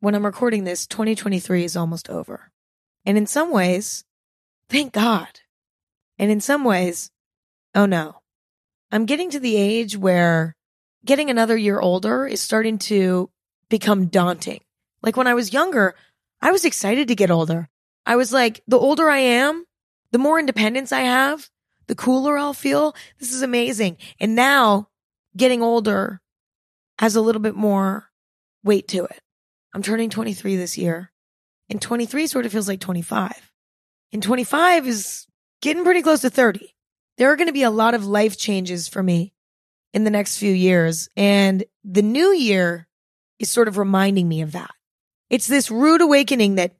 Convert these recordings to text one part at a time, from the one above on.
when I'm recording this, 2023 is almost over. And in some ways, thank God. And in some ways, oh no. I'm getting to the age where getting another year older is starting to become daunting. Like when I was younger, I was excited to get older. I was like, the older I am, the more independence I have, the cooler I'll feel. This is amazing. And now getting older has a little bit more weight to it. I'm turning 23 this year and 23 sort of feels like 25 and 25 is getting pretty close to 30. There are going to be a lot of life changes for me in the next few years. And the new year is sort of reminding me of that. It's this rude awakening that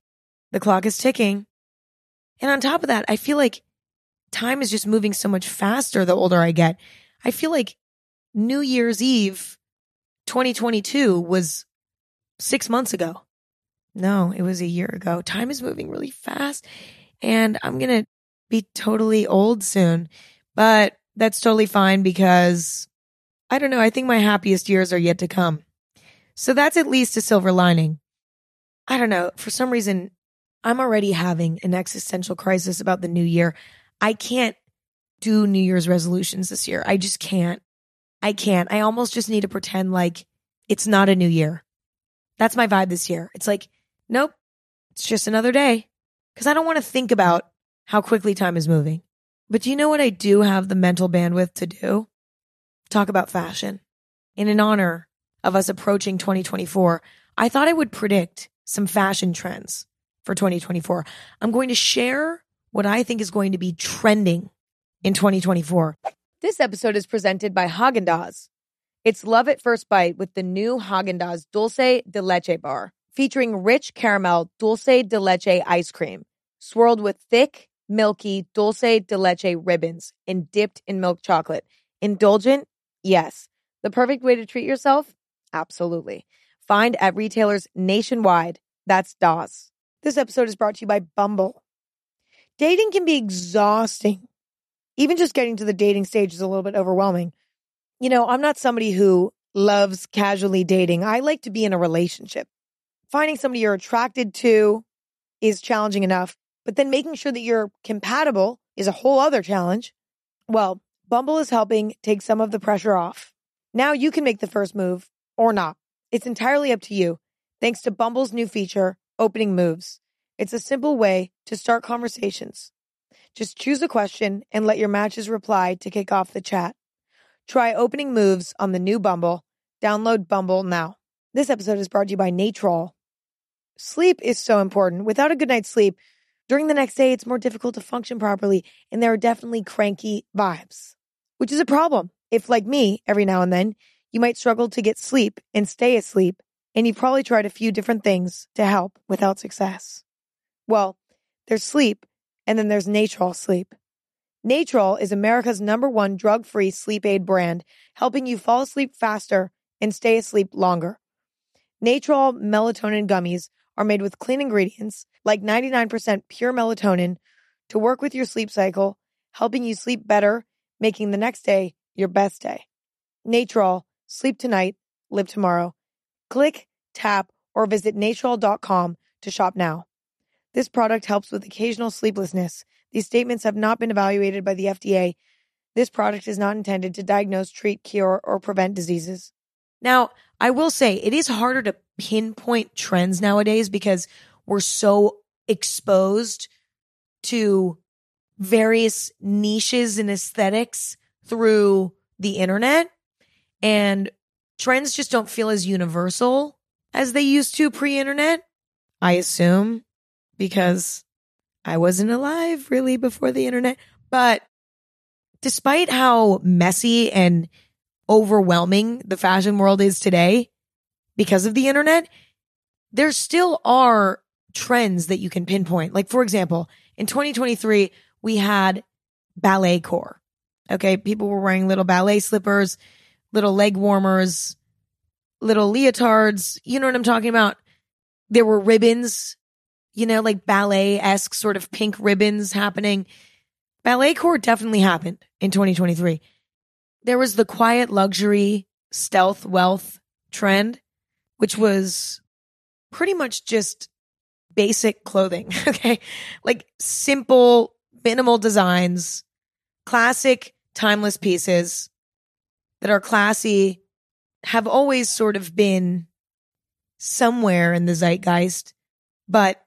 the clock is ticking. And on top of that, I feel like time is just moving so much faster the older I get. I feel like New Year's Eve 2022 was six months ago. No, it was a year ago. Time is moving really fast and I'm going to be totally old soon, but that's totally fine because I don't know. I think my happiest years are yet to come. So that's at least a silver lining. I don't know. For some reason, I'm already having an existential crisis about the new year. I can't do New Year's resolutions this year. I just can't. I can't. I almost just need to pretend like it's not a new year. That's my vibe this year. It's like, nope, it's just another day. Cause I don't want to think about how quickly time is moving. But do you know what I do have the mental bandwidth to do? Talk about fashion. In an honor of us approaching 2024, I thought I would predict some fashion trends for 2024. I'm going to share what I think is going to be trending in 2024. This episode is presented by Haagen-Dazs. It's love at first bite with the new Haagen-Dazs Dulce de Leche bar, featuring rich caramel dulce de leche ice cream, swirled with thick, milky dulce de leche ribbons and dipped in milk chocolate. Indulgent? Yes. The perfect way to treat yourself? Absolutely. Find at retailers nationwide. That's Dazs. This episode is brought to you by Bumble. Dating can be exhausting. Even just getting to the dating stage is a little bit overwhelming. You know, I'm not somebody who loves casually dating. I like to be in a relationship. Finding somebody you're attracted to is challenging enough, but then making sure that you're compatible is a whole other challenge. Well, Bumble is helping take some of the pressure off. Now you can make the first move or not. It's entirely up to you. Thanks to Bumble's new feature, Opening Moves. It's a simple way to start conversations. Just choose a question and let your matches reply to kick off the chat. Try opening moves on the new Bumble. Download Bumble now. This episode is brought to you by Natrol. Sleep is so important. Without a good night's sleep, during the next day, it's more difficult to function properly, and there are definitely cranky vibes, which is a problem. If, like me, every now and then, you might struggle to get sleep and stay asleep, and you've probably tried a few different things to help without success. Well, there's sleep, and then there's Natrol sleep. Natrol is America's number one drug free sleep aid brand, helping you fall asleep faster and stay asleep longer. Natrol melatonin gummies are made with clean ingredients like 99% pure melatonin to work with your sleep cycle, helping you sleep better, making the next day your best day. Natrol, sleep tonight, live tomorrow. Click, tap, or visit natrol.com to shop now. This product helps with occasional sleeplessness these statements have not been evaluated by the FDA. This product is not intended to diagnose, treat, cure, or prevent diseases. Now, I will say it is harder to pinpoint trends nowadays because we're so exposed to various niches and aesthetics through the internet. And trends just don't feel as universal as they used to pre internet, I assume, because I wasn't alive really before the internet, but despite how messy and overwhelming the fashion world is today because of the internet, there still are trends that you can pinpoint. Like, for example, in 2023, we had ballet core. Okay. People were wearing little ballet slippers, little leg warmers, little leotards. You know what I'm talking about? There were ribbons you know, like ballet esque sort of pink ribbons happening. Ballet core definitely happened in 2023. There was the quiet luxury stealth wealth trend, which was pretty much just basic clothing. Okay. Like simple, minimal designs, classic, timeless pieces that are classy have always sort of been somewhere in the zeitgeist, but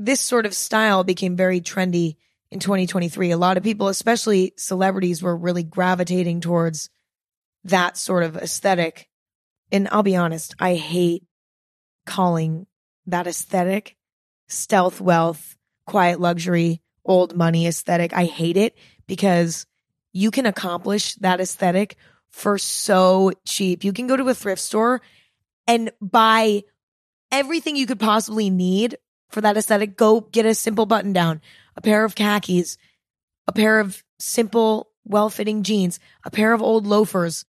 this sort of style became very trendy in 2023. A lot of people, especially celebrities, were really gravitating towards that sort of aesthetic. And I'll be honest, I hate calling that aesthetic stealth wealth, quiet luxury, old money aesthetic. I hate it because you can accomplish that aesthetic for so cheap. You can go to a thrift store and buy everything you could possibly need for that aesthetic. Go get a simple button down, a pair of khakis, a pair of simple, well fitting jeans, a pair of old loafers,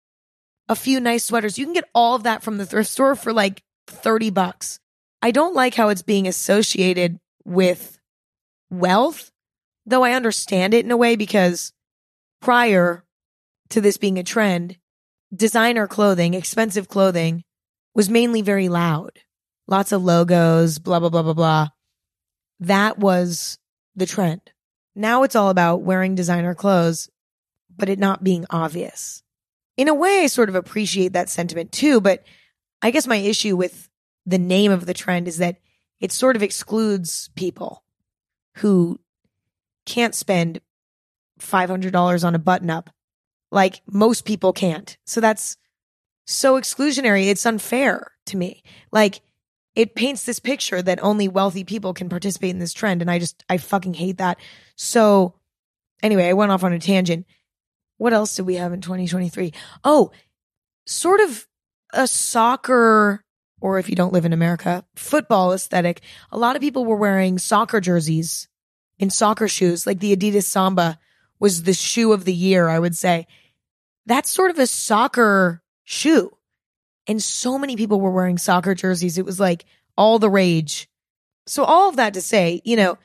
a few nice sweaters. You can get all of that from the thrift store for like 30 bucks. I don't like how it's being associated with wealth, though I understand it in a way because prior to this being a trend, designer clothing, expensive clothing was mainly very loud. Lots of logos, blah, blah, blah, blah, blah. That was the trend. Now it's all about wearing designer clothes, but it not being obvious. In a way, I sort of appreciate that sentiment too, but I guess my issue with the name of the trend is that it sort of excludes people who can't spend $500 on a button up like most people can't. So that's so exclusionary. It's unfair to me. Like it paints this picture that only wealthy people can participate in this trend. And I just, I fucking hate that. So anyway, I went off on a tangent. What else did we have in 2023? Oh, sort of a soccer or if you don't live in America, football aesthetic. A lot of people were wearing soccer jerseys and soccer shoes, like the Adidas Samba was the shoe of the year, I would say. That's sort of a soccer shoe. And so many people were wearing soccer jerseys. It was like all the rage. So, all of that to say, you know,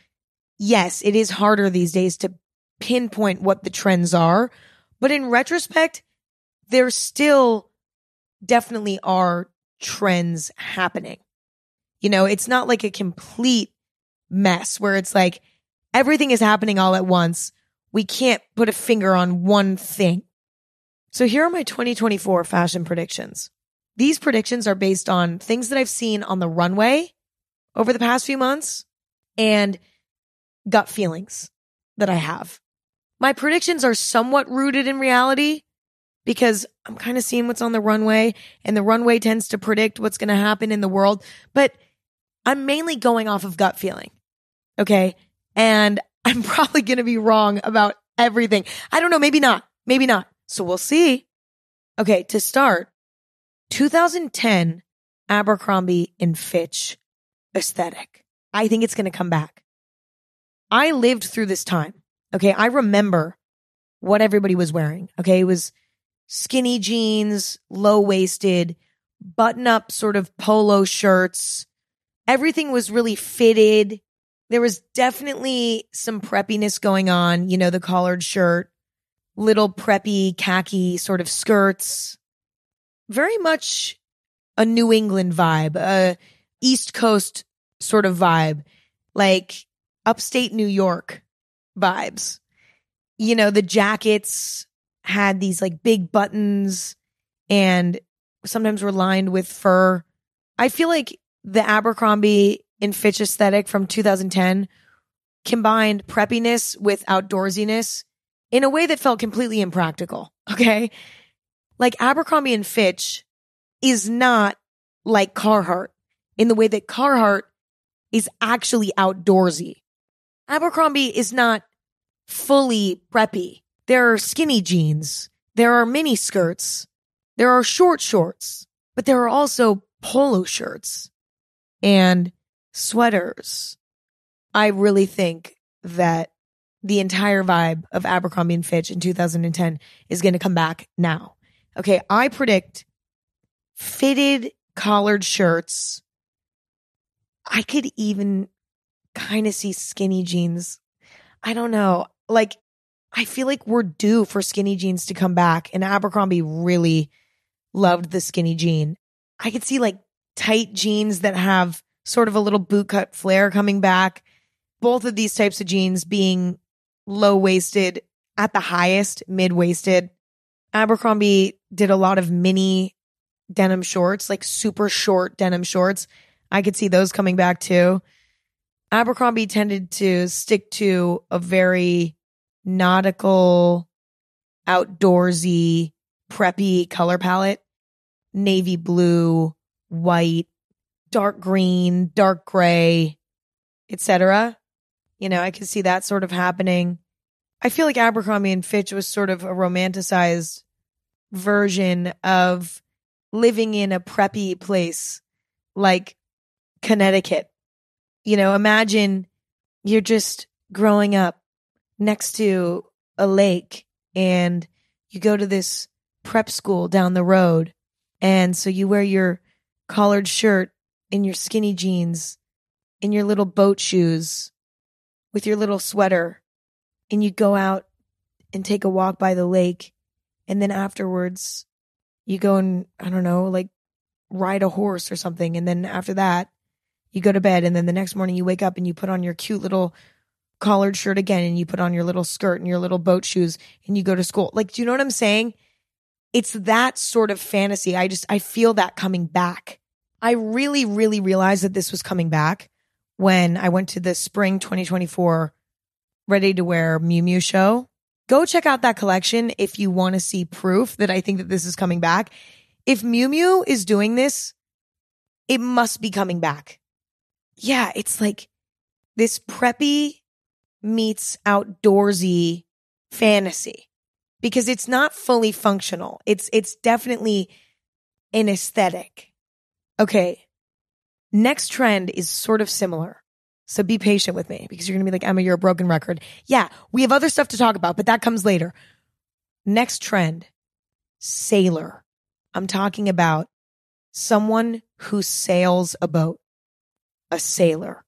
yes, it is harder these days to pinpoint what the trends are. But in retrospect, there still definitely are trends happening. You know, it's not like a complete mess where it's like everything is happening all at once. We can't put a finger on one thing. So here are my 2024 fashion predictions. These predictions are based on things that I've seen on the runway over the past few months and gut feelings that I have. My predictions are somewhat rooted in reality, because I'm kind of seeing what's on the runway and the runway tends to predict what's going to happen in the world. But I'm mainly going off of gut feeling. Okay. And I'm probably going to be wrong about everything. I don't know. Maybe not. Maybe not. So we'll see. Okay. To start, 2010 Abercrombie and Fitch aesthetic. I think it's going to come back. I lived through this time. Okay. I remember what everybody was wearing. Okay. It was skinny jeans, low waisted, button up sort of polo shirts. Everything was really fitted. There was definitely some preppiness going on, you know, the collared shirt, little preppy khaki sort of skirts. Very much a New England vibe, a East Coast sort of vibe, like upstate New York vibes. You know, the jackets had these like big buttons and sometimes were lined with fur. I feel like the Abercrombie and Fitch aesthetic from 2010 combined preppiness with outdoorsiness in a way that felt completely impractical. Okay. Like Abercrombie and Fitch is not like Carhartt in the way that Carhartt is actually outdoorsy. Abercrombie is not fully preppy. There are skinny jeans. There are mini skirts. There are short shorts, but there are also polo shirts and sweaters. I really think that the entire vibe of Abercrombie and Fitch in 2010 is going to come back now. Okay. I predict fitted collared shirts. I could even kind of see skinny jeans. I don't know. Like I feel like we're due for skinny jeans to come back. And Abercrombie really loved the skinny jean. I could see like tight jeans that have sort of a little bootcut flare coming back. Both of these types of jeans being low waisted at the highest, mid waisted. Abercrombie did a lot of mini denim shorts, like super short denim shorts. I could see those coming back too. Abercrombie tended to stick to a very nautical, outdoorsy, preppy color palette. Navy blue, white, dark green, dark gray, etc. You know, I could see that sort of happening. I feel like Abercrombie and Fitch was sort of a romanticized version of living in a preppy place like Connecticut. You know, imagine you're just growing up next to a lake and you go to this prep school down the road. And so you wear your collared shirt in your skinny jeans, in your little boat shoes, with your little sweater, and you go out and take a walk by the lake. And then afterwards, you go and, I don't know, like ride a horse or something. And then after that, you go to bed. And then the next morning, you wake up and you put on your cute little collared shirt again and you put on your little skirt and your little boat shoes and you go to school. Like, do you know what I'm saying? It's that sort of fantasy. I just, I feel that coming back. I really, really realized that this was coming back when I went to the spring 2024 ready to wear Miu Miu show. Go check out that collection if you want to see proof that I think that this is coming back. If Miu Miu is doing this, it must be coming back. Yeah, it's like this preppy meets outdoorsy fantasy because it's not fully functional. It's it's definitely an aesthetic. Okay. Next trend is sort of similar. So be patient with me because you're going to be like, Emma, you're a broken record. Yeah, we have other stuff to talk about, but that comes later. Next trend, sailor. I'm talking about someone who sails a boat, a sailor.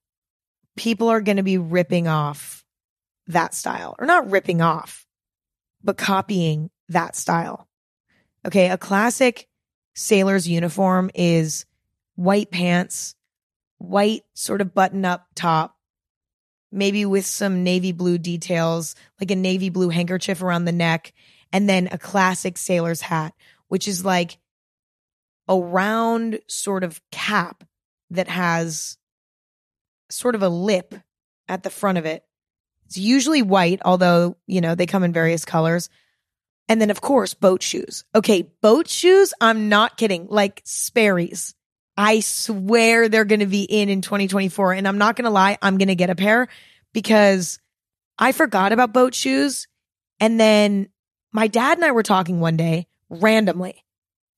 People are going to be ripping off that style, or not ripping off, but copying that style. Okay. A classic sailor's uniform is white pants, white sort of button up top, maybe with some navy blue details, like a navy blue handkerchief around the neck, and then a classic sailor's hat, which is like a round sort of cap that has sort of a lip at the front of it. It's usually white, although, you know, they come in various colors. And then, of course, boat shoes. Okay, boat shoes, I'm not kidding, like Sperry's. I swear they're going to be in in 2024. And I'm not going to lie, I'm going to get a pair because I forgot about boat shoes. And then my dad and I were talking one day randomly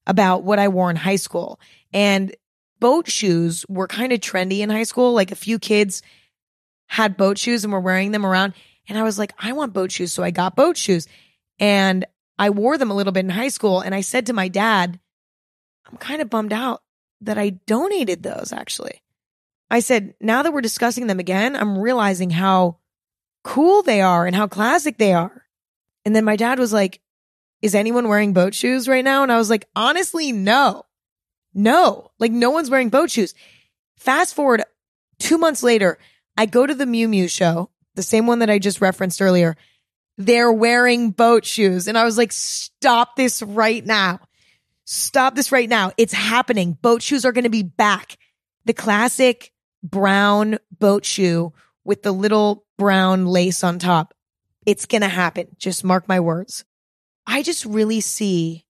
about what I wore in high school. And boat shoes were kind of trendy in high school. Like a few kids had boat shoes and were wearing them around. And I was like, I want boat shoes. So I got boat shoes and I wore them a little bit in high school. And I said to my dad, I'm kind of bummed out that I donated those actually. I said, now that we're discussing them again, I'm realizing how cool they are and how classic they are. And then my dad was like, is anyone wearing boat shoes right now? And I was like, honestly, no, no, like no one's wearing boat shoes. Fast forward two months later, I go to the Miu Miu show, the same one that I just referenced earlier. They're wearing boat shoes. And I was like, stop this right now. Stop this right now. It's happening. Boat shoes are going to be back. The classic brown boat shoe with the little brown lace on top. It's going to happen. Just mark my words. I just really see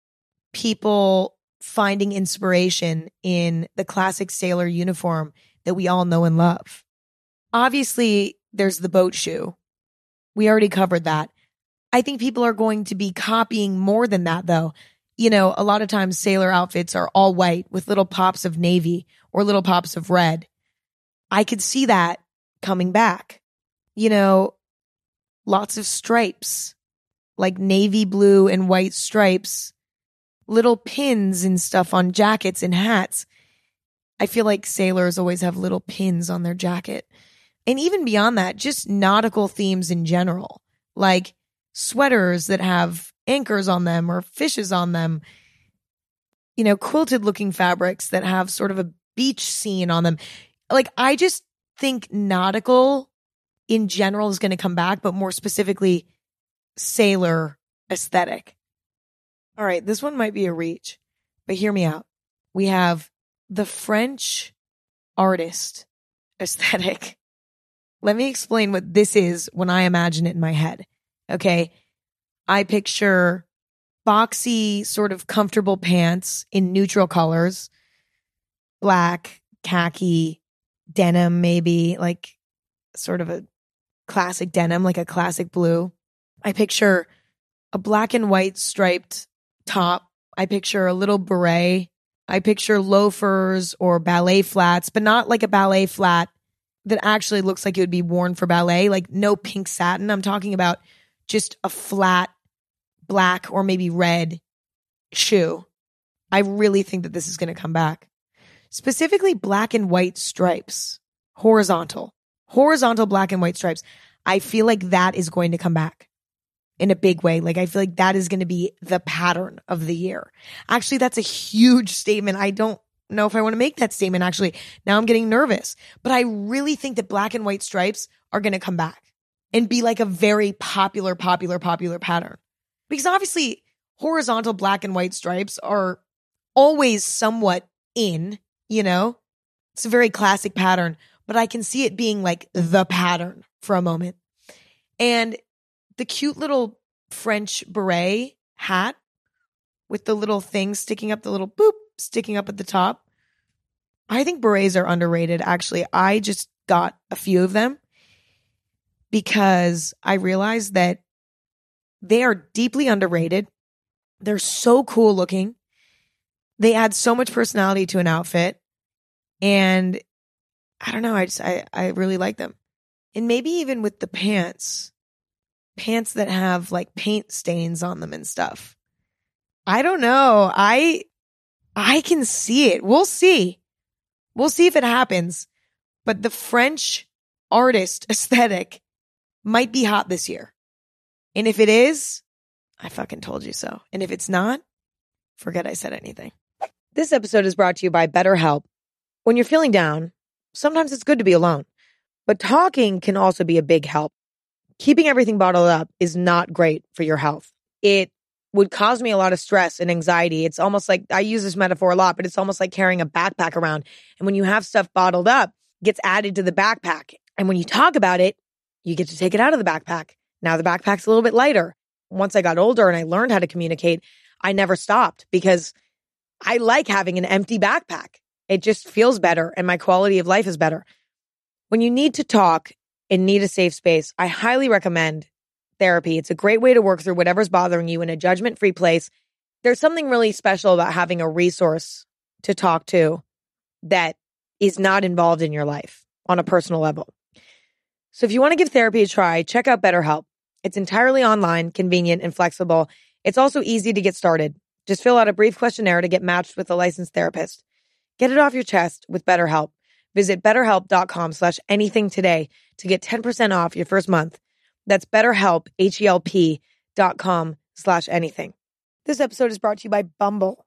people finding inspiration in the classic sailor uniform that we all know and love. Obviously, there's the boat shoe. We already covered that. I think people are going to be copying more than that though you know, a lot of times sailor outfits are all white with little pops of navy or little pops of red. I could see that coming back. You know, lots of stripes, like navy blue and white stripes, little pins and stuff on jackets and hats. I feel like sailors always have little pins on their jacket. And even beyond that, just nautical themes in general, like sweaters that have anchors on them or fishes on them. You know, quilted looking fabrics that have sort of a beach scene on them. like I just think nautical in general is going to come back, but more specifically, sailor aesthetic. All right, this one might be a reach, but hear me out. We have the French artist aesthetic. Let me explain what this is when I imagine it in my head. Okay. I picture boxy, sort of comfortable pants in neutral colors, black, khaki, denim, maybe like sort of a classic denim, like a classic blue. I picture a black and white striped top. I picture a little beret. I picture loafers or ballet flats, but not like a ballet flat that actually looks like it would be worn for ballet, like no pink satin. I'm talking about just a flat black or maybe red shoe. I really think that this is going to come back. Specifically, black and white stripes, horizontal, horizontal black and white stripes. I feel like that is going to come back in a big way. Like I feel like that is going to be the pattern of the year. Actually, that's a huge statement. I don't know if I want to make that statement actually. Now I'm getting nervous, but I really think that black and white stripes are going to come back and be like a very popular, popular, popular pattern. Because obviously horizontal black and white stripes are always somewhat in, you know, it's a very classic pattern, but I can see it being like the pattern for a moment. And the cute little French beret hat with the little thing sticking up, the little boop sticking up at the top. I think berets are underrated. Actually, I just got a few of them because I realized that they are deeply underrated. They're so cool looking. They add so much personality to an outfit. And I don't know, I just I I really like them. And maybe even with the pants pants that have like paint stains on them and stuff. I don't know. I I can see it. We'll see. We'll see if it happens. But the French artist aesthetic might be hot this year. And if it is, I fucking told you so. And if it's not, forget I said anything. This episode is brought to you by BetterHelp. When you're feeling down, sometimes it's good to be alone, but talking can also be a big help keeping everything bottled up is not great for your health. It would cause me a lot of stress and anxiety. It's almost like I use this metaphor a lot, but it's almost like carrying a backpack around. And when you have stuff bottled up, gets added to the backpack. And when you talk about it, you get to take it out of the backpack. Now the backpack's a little bit lighter. Once I got older and I learned how to communicate, I never stopped because I like having an empty backpack. It just feels better and my quality of life is better. When you need to talk and need a safe space, I highly recommend therapy. It's a great way to work through whatever's bothering you in a judgment free place. There's something really special about having a resource to talk to that is not involved in your life on a personal level. So if you want to give therapy a try, check out BetterHelp. It's entirely online, convenient, and flexible. It's also easy to get started. Just fill out a brief questionnaire to get matched with a licensed therapist. Get it off your chest with BetterHelp. Visit betterhelp.com slash anything today to get 10% off your first month. That's betterhelp, H-E-L-P dot com slash anything. This episode is brought to you by Bumble.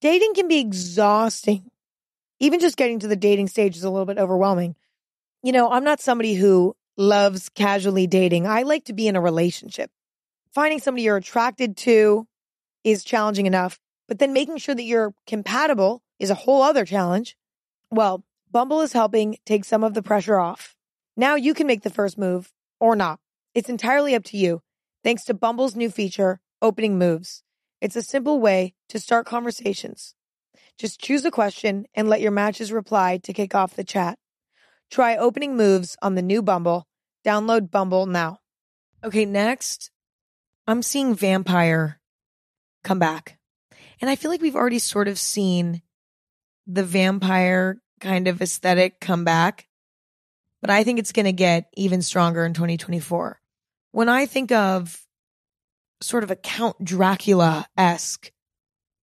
Dating can be exhausting. Even just getting to the dating stage is a little bit overwhelming. You know, I'm not somebody who loves casually dating. I like to be in a relationship. Finding somebody you're attracted to is challenging enough, but then making sure that you're compatible is a whole other challenge. Well, Bumble is helping take some of the pressure off. Now you can make the first move or not. It's entirely up to you. Thanks to Bumble's new feature, Opening Moves. It's a simple way to start conversations. Just choose a question and let your matches reply to kick off the chat. Try Opening Moves on the new Bumble. Download Bumble now. Okay, next, I'm seeing Vampire come back. And I feel like we've already sort of seen the vampire kind of aesthetic come back, but I think it's going to get even stronger in 2024. When I think of sort of a Count Dracula esque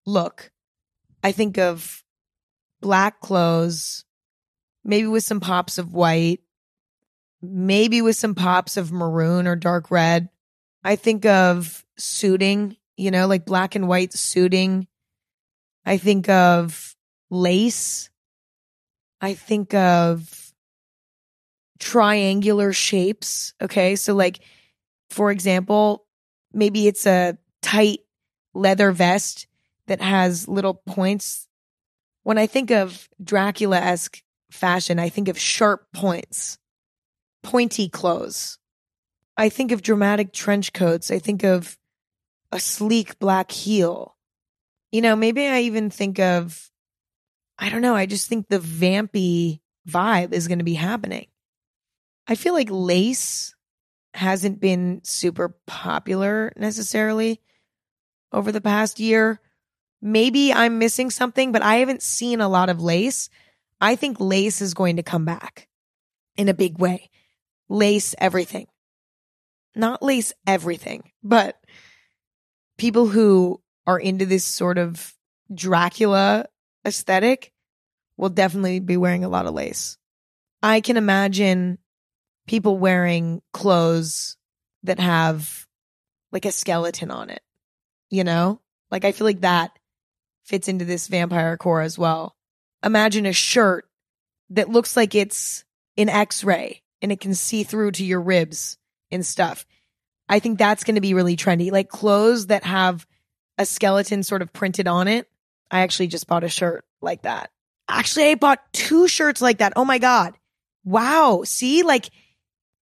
look, I think of black clothes, maybe with some pops of white, maybe with some pops of maroon or dark red. I think of suiting, you know, like black and white suiting. I think of lace I think of triangular shapes. Okay. So, like, for example, maybe it's a tight leather vest that has little points. When I think of Dracula esque fashion, I think of sharp points, pointy clothes. I think of dramatic trench coats. I think of a sleek black heel. You know, maybe I even think of, I don't know, I just think the vampy vibe is going to be happening. I feel like lace hasn't been super popular necessarily over the past year. Maybe I'm missing something, but I haven't seen a lot of lace. I think lace is going to come back in a big way. Lace everything. Not lace everything, but people who are into this sort of Dracula aesthetic will definitely be wearing a lot of lace. I can imagine people wearing clothes that have like a skeleton on it, you know? Like I feel like that fits into this vampire core as well. Imagine a shirt that looks like it's an x-ray and it can see through to your ribs and stuff. I think that's going to be really trendy. Like clothes that have a skeleton sort of printed on it. I actually just bought a shirt like that. Actually, I bought two shirts like that. Oh my God. Wow. See, like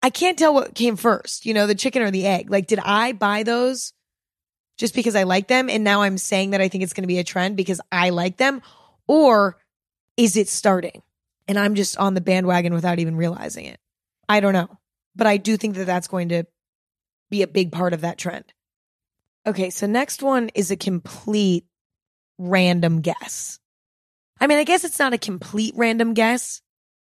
I can't tell what came first, you know, the chicken or the egg. Like, did I buy those just because I like them? And now I'm saying that I think it's going to be a trend because I like them? Or is it starting and I'm just on the bandwagon without even realizing it? I don't know. But I do think that that's going to be a big part of that trend. Okay, so next one is a complete random guess. I mean, I guess it's not a complete random guess,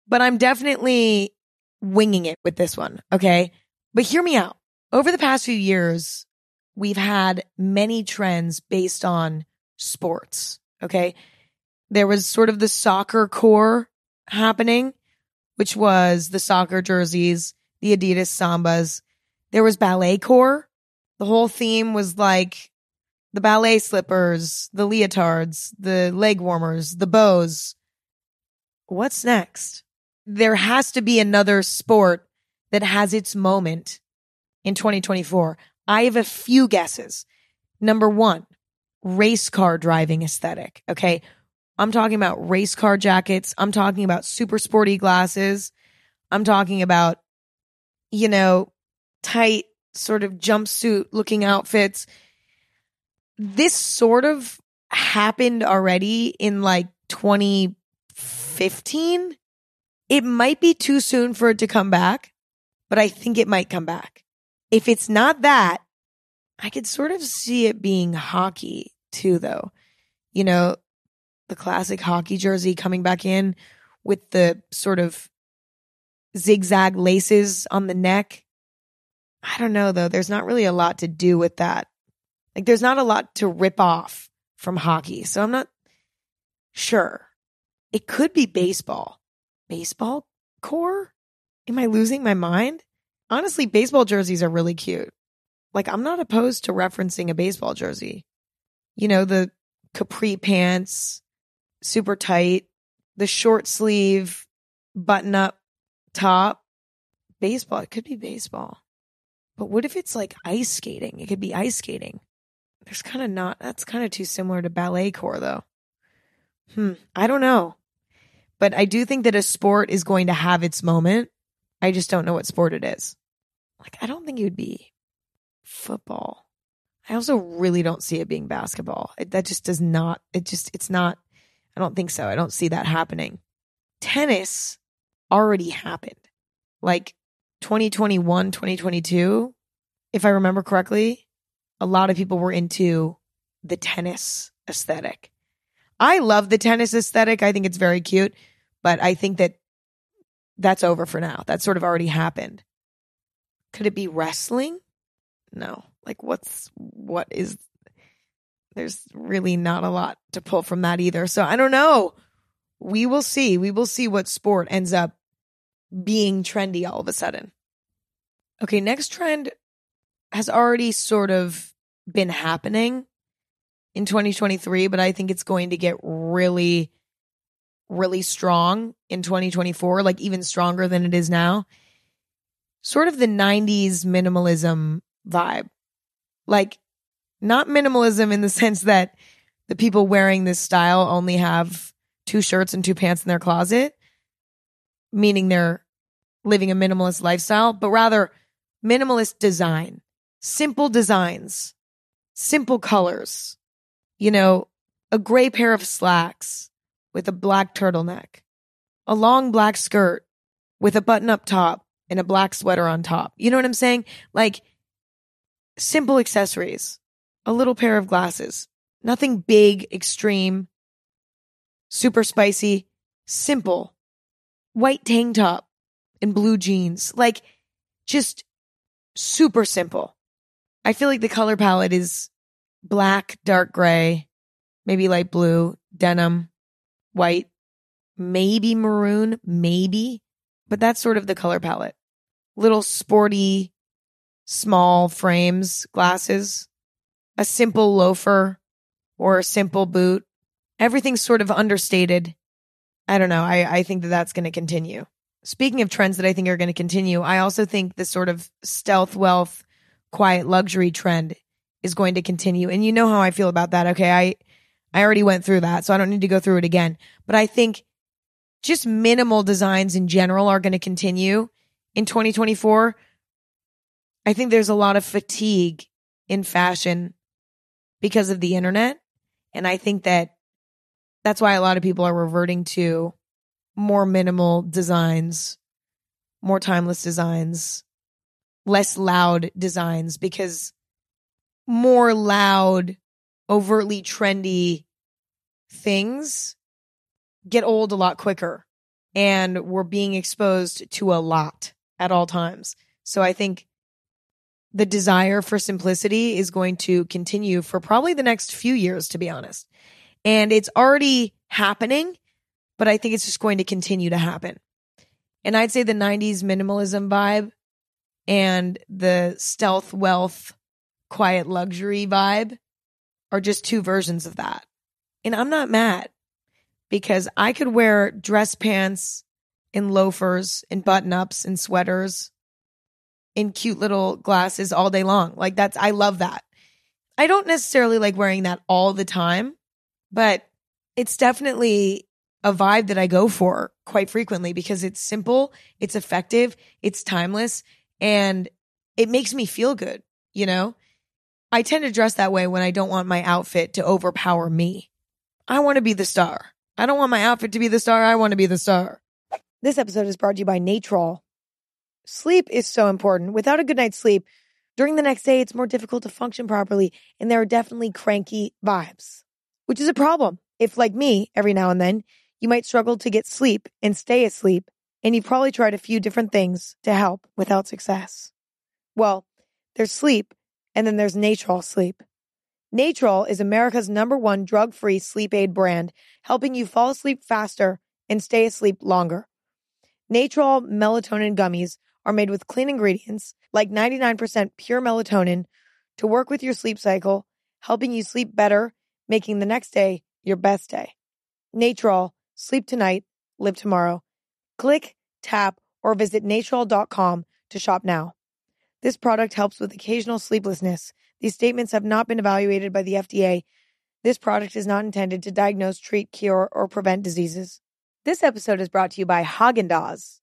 but I'm definitely winging it with this one. Okay. But hear me out. Over the past few years, we've had many trends based on sports. Okay. There was sort of the soccer core happening, which was the soccer jerseys, the Adidas Sambas. There was ballet core. The whole theme was like the ballet slippers, the leotards, the leg warmers, the bows. What's next? there has to be another sport that has its moment in 2024. I have a few guesses. Number one, race car driving aesthetic. Okay. I'm talking about race car jackets. I'm talking about super sporty glasses. I'm talking about, you know, tight sort of jumpsuit looking outfits. This sort of happened already in like 2015 it might be too soon for it to come back, but I think it might come back. If it's not that, I could sort of see it being hockey too, though. You know, the classic hockey jersey coming back in with the sort of zigzag laces on the neck. I don't know though. There's not really a lot to do with that. Like there's not a lot to rip off from hockey. So I'm not sure. It could be baseball baseball core? Am I losing my mind? Honestly, baseball jerseys are really cute. Like, I'm not opposed to referencing a baseball jersey. You know, the capri pants, super tight, the short sleeve, button up top. Baseball, it could be baseball. But what if it's like ice skating? It could be ice skating. There's kind of not, that's kind of too similar to ballet core though. Hmm, I don't know. But I do think that a sport is going to have its moment. I just don't know what sport it is. Like, I don't think it would be football. I also really don't see it being basketball. It, that just does not, it just, it's not, I don't think so. I don't see that happening. Tennis already happened. Like 2021, 2022, if I remember correctly, a lot of people were into the tennis aesthetic. I love the tennis aesthetic. I think it's very cute, but I think that that's over for now. That sort of already happened. Could it be wrestling? No. Like what's what is there's really not a lot to pull from that either. So I don't know. We will see. We will see what sport ends up being trendy all of a sudden. Okay, next trend has already sort of been happening in 2023, but I think it's going to get really really strong in 2024, like even stronger than it is now. Sort of the 90s minimalism vibe. Like, not minimalism in the sense that the people wearing this style only have two shirts and two pants in their closet, meaning they're living a minimalist lifestyle, but rather minimalist design, simple designs, simple colors, you know, a gray pair of slacks with a black turtleneck, a long black skirt with a button up top and a black sweater on top. You know what I'm saying? Like simple accessories, a little pair of glasses, nothing big, extreme, super spicy, simple, white tank top and blue jeans. Like just super simple. I feel like the color palette is black, dark gray, maybe light blue, denim, white, maybe maroon, maybe, but that's sort of the color palette. Little sporty, small frames, glasses, a simple loafer or a simple boot. Everything's sort of understated. I don't know. I, I think that that's going to continue. Speaking of trends that I think are going to continue, I also think the sort of stealth wealth, quiet luxury trend is going to continue. And you know how I feel about that. Okay. I, I already went through that, so I don't need to go through it again. But I think just minimal designs in general are going to continue in 2024. I think there's a lot of fatigue in fashion because of the internet. And I think that that's why a lot of people are reverting to more minimal designs, more timeless designs, less loud designs because more loud, overtly trendy things get old a lot quicker and we're being exposed to a lot at all times. So I think the desire for simplicity is going to continue for probably the next few years, to be honest. And it's already happening, but I think it's just going to continue to happen. And I'd say the 90s minimalism vibe and the stealth wealth, quiet luxury vibe are just two versions of that. And I'm not mad because I could wear dress pants and loafers and button ups and sweaters in cute little glasses all day long. Like that's, I love that. I don't necessarily like wearing that all the time, but it's definitely a vibe that I go for quite frequently because it's simple, it's effective, it's timeless, and it makes me feel good, you know? I tend to dress that way when I don't want my outfit to overpower me. I want to be the star. I don't want my outfit to be the star. I want to be the star. This episode is brought to you by Natrol. Sleep is so important. Without a good night's sleep, during the next day, it's more difficult to function properly, and there are definitely cranky vibes, which is a problem. If, like me, every now and then, you might struggle to get sleep and stay asleep, and you've probably tried a few different things to help without success. Well, there's sleep and then there's Natrol Sleep. Natrol is America's number one drug free sleep aid brand, helping you fall asleep faster and stay asleep longer. Natrol melatonin gummies are made with clean ingredients like 99% pure melatonin to work with your sleep cycle, helping you sleep better, making the next day your best day. Natrol, sleep tonight, live tomorrow. Click, tap, or visit natrol.com to shop now. This product helps with occasional sleeplessness. These statements have not been evaluated by the FDA. This product is not intended to diagnose, treat, cure, or prevent diseases. This episode is brought to you by Haagen-Dazs.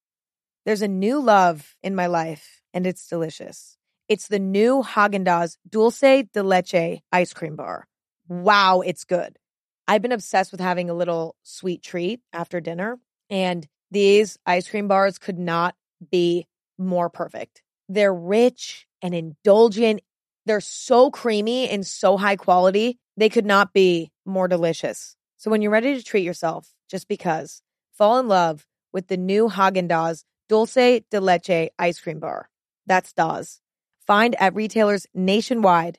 There's a new love in my life, and it's delicious. It's the new Haagen-Dazs Dulce de Leche ice cream bar. Wow, it's good. I've been obsessed with having a little sweet treat after dinner, and these ice cream bars could not be more perfect. They're rich and indulgent. They're so creamy and so high quality. They could not be more delicious. So when you're ready to treat yourself, just because, fall in love with the new Haagen-Dazs Dulce de Leche ice cream bar. That's Dazs. Find at retailers nationwide.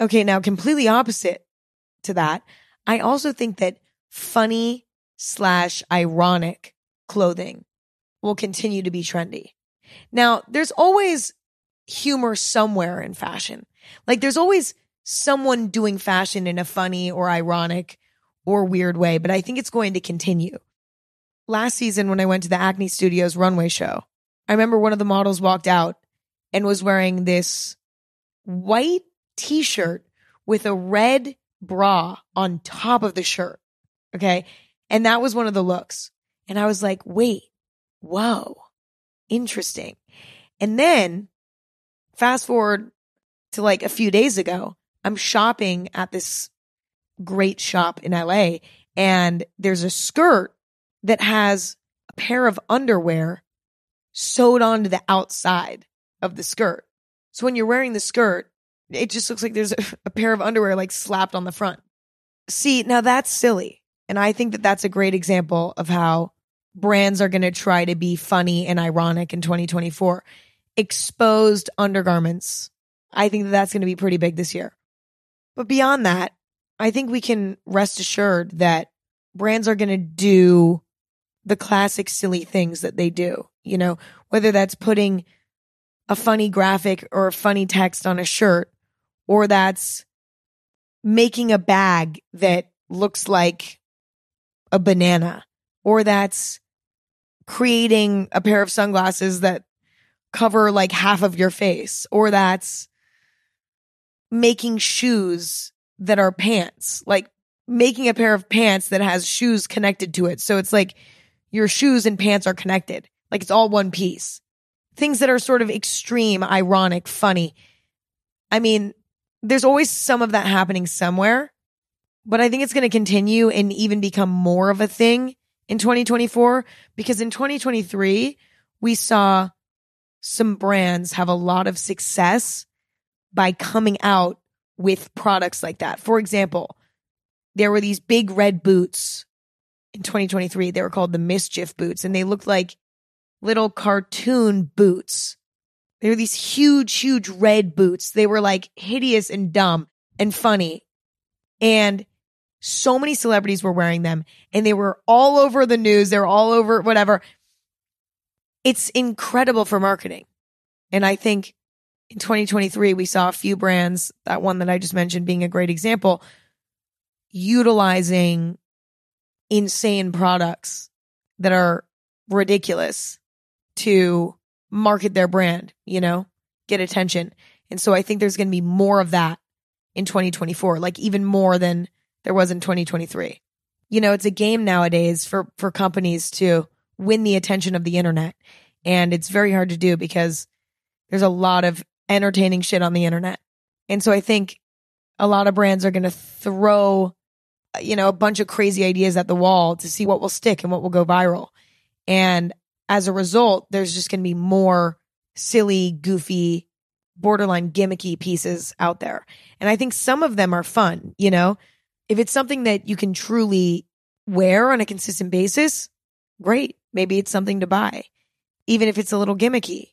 Okay, now completely opposite to that. I also think that funny slash ironic clothing will continue to be trendy. Now, there's always humor somewhere in fashion. Like there's always someone doing fashion in a funny or ironic or weird way, but I think it's going to continue. Last season when I went to the Acne Studios runway show, I remember one of the models walked out and was wearing this white t shirt with a red bra on top of the shirt. Okay. And that was one of the looks. And I was like, wait, whoa, interesting. And then fast forward to like a few days ago, I'm shopping at this great shop in LA and there's a skirt that has a pair of underwear sewed onto the outside of the skirt. So when you're wearing the skirt, it just looks like there's a, a pair of underwear like slapped on the front. See, now that's silly. And I think that that's a great example of how brands are going to try to be funny and ironic in 2024. Exposed undergarments. I think that that's going to be pretty big this year. But beyond that, I think we can rest assured that brands are going to do the classic silly things that they do, you know, whether that's putting a funny graphic or a funny text on a shirt, or that's making a bag that looks like a banana, or that's creating a pair of sunglasses that cover like half of your face, or that's making shoes that are pants, like making a pair of pants that has shoes connected to it. So it's like your shoes and pants are connected, like it's all one piece. Things that are sort of extreme, ironic, funny. I mean, there's always some of that happening somewhere, but I think it's going to continue and even become more of a thing in 2024 because in 2023, we saw some brands have a lot of success by coming out with products like that. For example, there were these big red boots in 2023. They were called the MSCHF boots and they looked like little cartoon boots. They were these huge, huge red boots. They were like hideous and dumb and funny. And so many celebrities were wearing them and they were all over the news. They're all over whatever. It's incredible for marketing. And I think in 2023, we saw a few brands, that one that I just mentioned being a great example, utilizing insane products that are ridiculous to market their brand, you know, get attention. And so I think there's going to be more of that in 2024, like even more than there was in 2023. You know, it's a game nowadays for, for companies to win the attention of the internet. And it's very hard to do because there's a lot of entertaining shit on the internet. And so I think a lot of brands are going to throw, you know, a bunch of crazy ideas at the wall to see what will stick and what will go viral. And as a result, there's just going to be more silly, goofy, borderline gimmicky pieces out there. And I think some of them are fun, you know? If it's something that you can truly wear on a consistent basis, great. Maybe it's something to buy, even if it's a little gimmicky.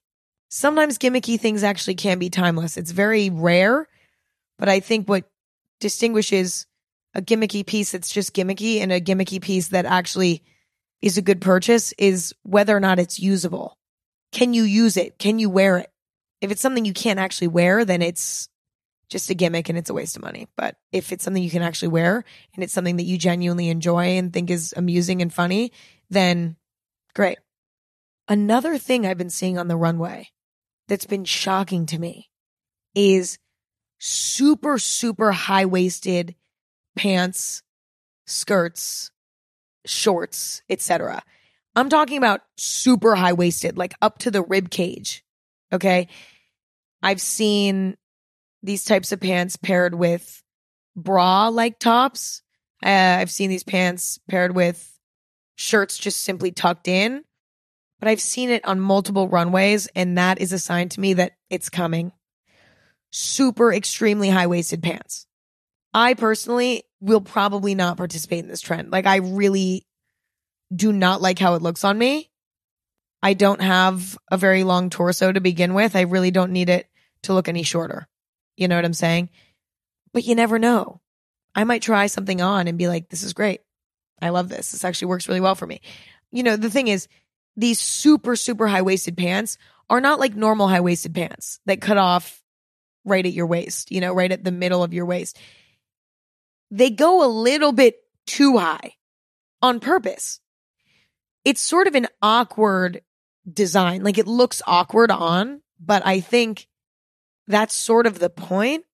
Sometimes gimmicky things actually can be timeless. It's very rare, but I think what distinguishes a gimmicky piece that's just gimmicky and a gimmicky piece that actually is a good purchase is whether or not it's usable. Can you use it? Can you wear it? If it's something you can't actually wear, then it's just a gimmick and it's a waste of money. But if it's something you can actually wear and it's something that you genuinely enjoy and think is amusing and funny, then great. Another thing I've been seeing on the runway that's been shocking to me is super, super high waisted pants, skirts, shorts, etc. I'm talking about super high waisted, like up to the rib cage. Okay. I've seen these types of pants paired with bra like tops. Uh, I've seen these pants paired with shirts just simply tucked in, but I've seen it on multiple runways, and that is a sign to me that it's coming. Super extremely high waisted pants. I personally will probably not participate in this trend. Like, I really do not like how it looks on me. I don't have a very long torso to begin with. I really don't need it to look any shorter. You know what I'm saying? But you never know. I might try something on and be like, this is great. I love this. This actually works really well for me. You know, the thing is, these super, super high waisted pants are not like normal high waisted pants that cut off right at your waist, you know, right at the middle of your waist. They go a little bit too high on purpose it's sort of an awkward design. Like it looks awkward on, but I think that's sort of the point.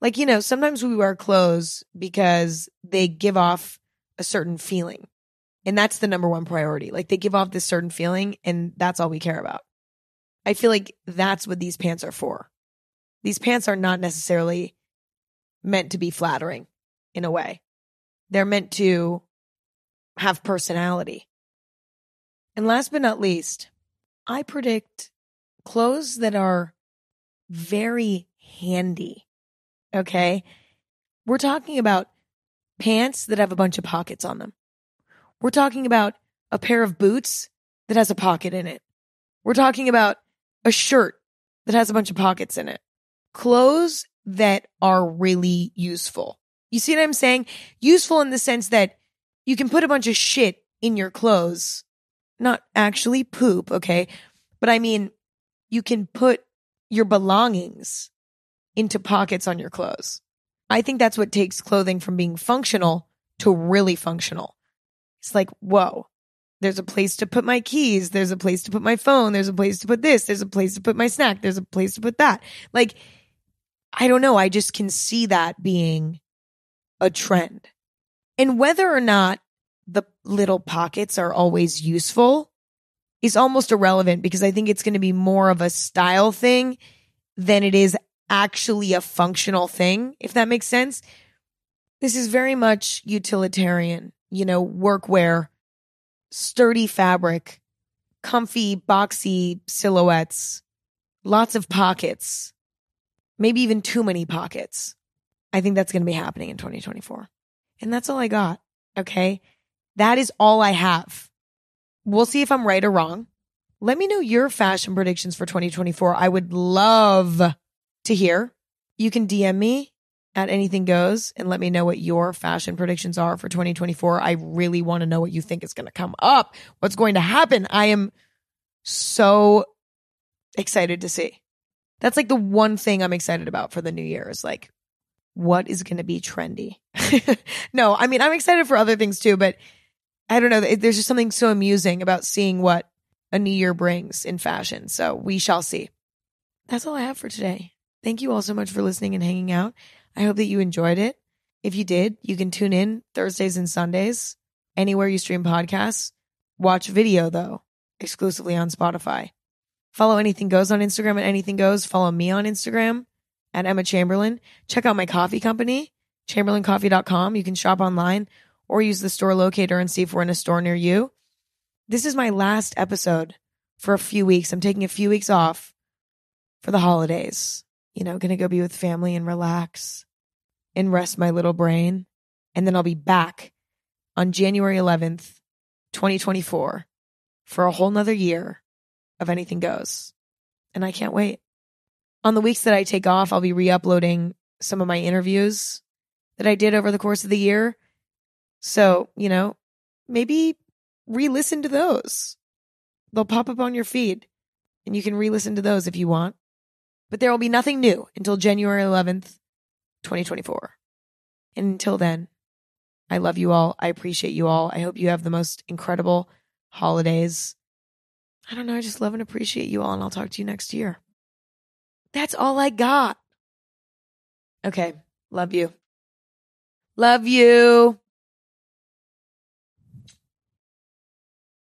Like, you know, sometimes we wear clothes because they give off a certain feeling. And that's the number one priority. Like they give off this certain feeling and that's all we care about. I feel like that's what these pants are for. These pants are not necessarily meant to be flattering in a way. They're meant to have personality. And last but not least, I predict clothes that are very handy. Okay. We're talking about pants that have a bunch of pockets on them. We're talking about a pair of boots that has a pocket in it. We're talking about a shirt that has a bunch of pockets in it. Clothes that are really useful. You see what I'm saying? Useful in the sense that you can put a bunch of shit in your clothes, not actually poop, okay? But I mean, you can put your belongings into pockets on your clothes. I think that's what takes clothing from being functional to really functional. It's like, whoa, there's a place to put my keys. There's a place to put my phone. There's a place to put this. There's a place to put my snack. There's a place to put that. Like, I don't know. I just can see that being a trend. And whether or not the little pockets are always useful is almost irrelevant because I think it's going to be more of a style thing than it is actually a functional thing, if that makes sense. This is very much utilitarian, you know, workwear, sturdy fabric, comfy, boxy silhouettes, lots of pockets, maybe even too many pockets. I think that's going to be happening in 2024. And that's all I got. Okay. That is all I have. We'll see if I'm right or wrong. Let me know your fashion predictions for 2024. I would love to hear. You can DM me at anything goes and let me know what your fashion predictions are for 2024. I really want to know what you think is going to come up, what's going to happen. I am so excited to see. That's like the one thing I'm excited about for the new year is like, what is going to be trendy? no, I mean, I'm excited for other things too, but I don't know. There's just something so amusing about seeing what a new year brings in fashion. So we shall see. That's all I have for today. Thank you all so much for listening and hanging out. I hope that you enjoyed it. If you did, you can tune in Thursdays and Sundays anywhere you stream podcasts. Watch video though, exclusively on Spotify. Follow Anything Goes on Instagram at Anything Goes. Follow me on Instagram at Emma Chamberlain. Check out my coffee company, chamberlaincoffee.com. You can shop online or use the store locator and see if we're in a store near you. This is my last episode for a few weeks. I'm taking a few weeks off for the holidays. You know, gonna go be with family and relax and rest my little brain. And then I'll be back on January 11th, 2024 for a whole nother year of anything goes. And I can't wait. On the weeks that I take off, I'll be re uploading some of my interviews that I did over the course of the year. So, you know, maybe re listen to those. They'll pop up on your feed and you can re listen to those if you want. But there will be nothing new until January 11th, 2024. And until then, I love you all. I appreciate you all. I hope you have the most incredible holidays. I don't know. I just love and appreciate you all, and I'll talk to you next year. That's all I got. Okay. Love you. Love you.